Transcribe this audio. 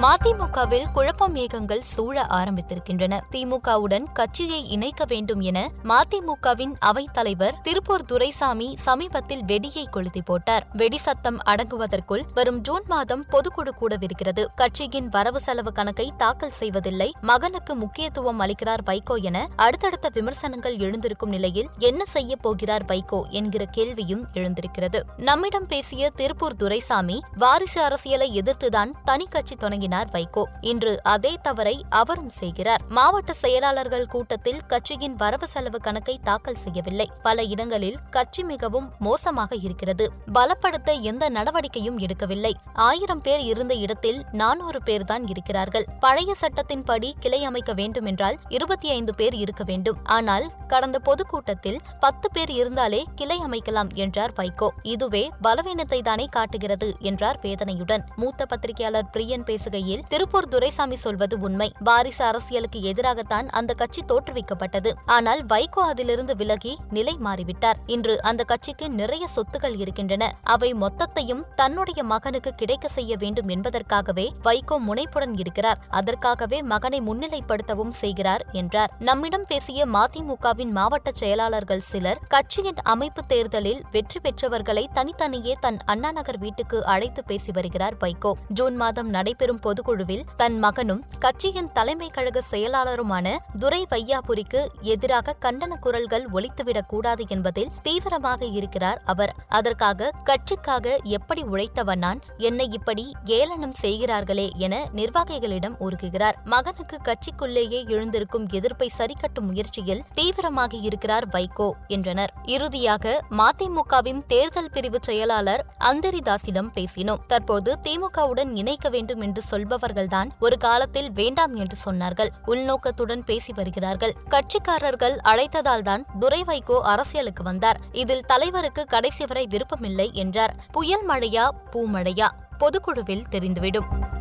மதிமுகவில் குழப்ப மேகங்கள் சூழ ஆரம்பித்திருக்கின்றன. திமுகவுடன் கட்சியை இணைக்க வேண்டும் என மதிமுகவின் அவைத் தலைவர் திருப்பூர் துரைசாமி சமீபத்தில் வெடியை கொளுத்தி போட்டார். வெடி சத்தம் அடங்குவதற்குள் வரும் ஜூன் மாதம் பொதுக்குழு கூடவிருக்கிறது. கட்சியின் வரவு செலவு கணக்கை தாக்கல் செய்வதில்லை. மகனுக்கு முக்கியத்துவம் அளிக்கிறார் வைகோ என அடுத்தடுத்த விமர்சனங்கள் எழுந்திருக்கும் நிலையில் என்ன செய்ய போகிறார் வைகோ என்கிற கேள்வியும் எழுந்திருக்கிறது. நம்மிடம் பேசிய திருப்பூர் துரைசாமி வாரிசு அரசியலை எதிர்த்துதான் தனி கட்சி தொடங்கினார். வைகோ. இன்று அதே தவறை அவரும் செய்கிறார். மாவட்ட செயலாளர்கள் கூட்டத்தில் கட்சியின் வரவு செலவு கணக்கை தாக்கல் செய்யவில்லை. பல இடங்களில் கட்சி மிகவும் மோசமாக இருக்கிறது. பலப்படுத்த எந்த நடவடிக்கையும் எடுக்கவில்லை. ஆயிரம் பேர் இருந்த இடத்தில் நானூறு பேர் தான் இருக்கிறார்கள். பழைய சட்டத்தின்படி கிளை அமைக்க வேண்டும் என்றால் இருபத்தி ஐந்து பேர் இருக்க வேண்டும். ஆனால் கடந்த பொதுக்கூட்டத்தில் பத்து பேர் இருந்தாலே கிளை அமைக்கலாம் என்றார் வைகோ. இதுவே பலவீனத்தை தானே காட்டுகிறது என்றார் வேதனையுடன். மூத்த பத்திரிகையாளர் பிரியன் பேசுகையில் திருப்பூர் துரைசாமி சொல்வது உண்மை. வாரிசு அரசியலுக்கு எதிராகத்தான் அந்த கட்சி தோற்றுவிக்கப்பட்டது. ஆனால் வைகோ அதிலிருந்து விலகி நிலை மாறிவிட்டார். இன்று அந்த கட்சிக்கு நிறைய சொத்துகள் இருக்கின்றன. அவை மொத்தத்தையும் தன்னுடைய மகனுக்கு கிடைக்க செய்ய வேண்டும் என்பதற்காகவே வைகோ முனைப்புடன் இருக்கிறார். அதற்காகவே மகனை முன்னிலைப்படுத்தவும் செய்கிறார் என்றார். நம்மிடம் பேசிய மதிமுகவின் மாவட்ட செயலாளர்கள் சிலர் கட்சியின் அமைப்பு தேர்தலில் வெற்றி பெற்றவர்களை தனித்தனியே தன் அண்ணாநகர் வீட்டுக்கு அழைத்து பேசி வருகிறார் வைகோ. ஜூன் மாதம் நடைபெறும் பொதுக்குழுவில் தன் மகனும் கட்சியின் தலைமை கழக செயலாளருமான துரை வையாபுரிக்கு எதிராக கண்டன குரல்கள் ஒலித்துவிடக் கூடாது என்பதில் தீவிரமாக இருக்கிறார் அவர். அதற்காக கட்சிக்காக எப்படி உழைத்தவன் நான்? என்னை இப்படி ஏளனம் செய்கிறார்களே என நிர்வாகிகளிடம் உருகுகிறார். மகனுக்கு கட்சிக்குள்ளேயே எழுந்திருக்கும் எதிர்ப்பை சரிக்கட்டும் முயற்சியில் தீவிரமாக இருக்கிறார் வைகோ என்றனர். இறுதியாக மதிமுகவின் தேர்தல் பிரிவு செயலாளர் அந்தரிதாசிடம் பேசினோம். தற்போது திமுகவுடன் இணைக்க வேண்டும் என்று சொல்பவர்கள்தான் ஒரு காலத்தில் வேண்டாம் என்று சொன்னார்கள். உள்நோக்கத்துடன் பேசி வருகிறார்கள். கட்சிக்காரர்கள் அழைத்ததால்தான் துரை வைகோ அரசியலுக்கு வந்தார். இதில் தலைவருக்கு கடைசி வரை விருப்பமில்லை என்றார். புயல் மழையா பூமழையா? பொதுக்குழுவில் தெரிந்துவிடும்.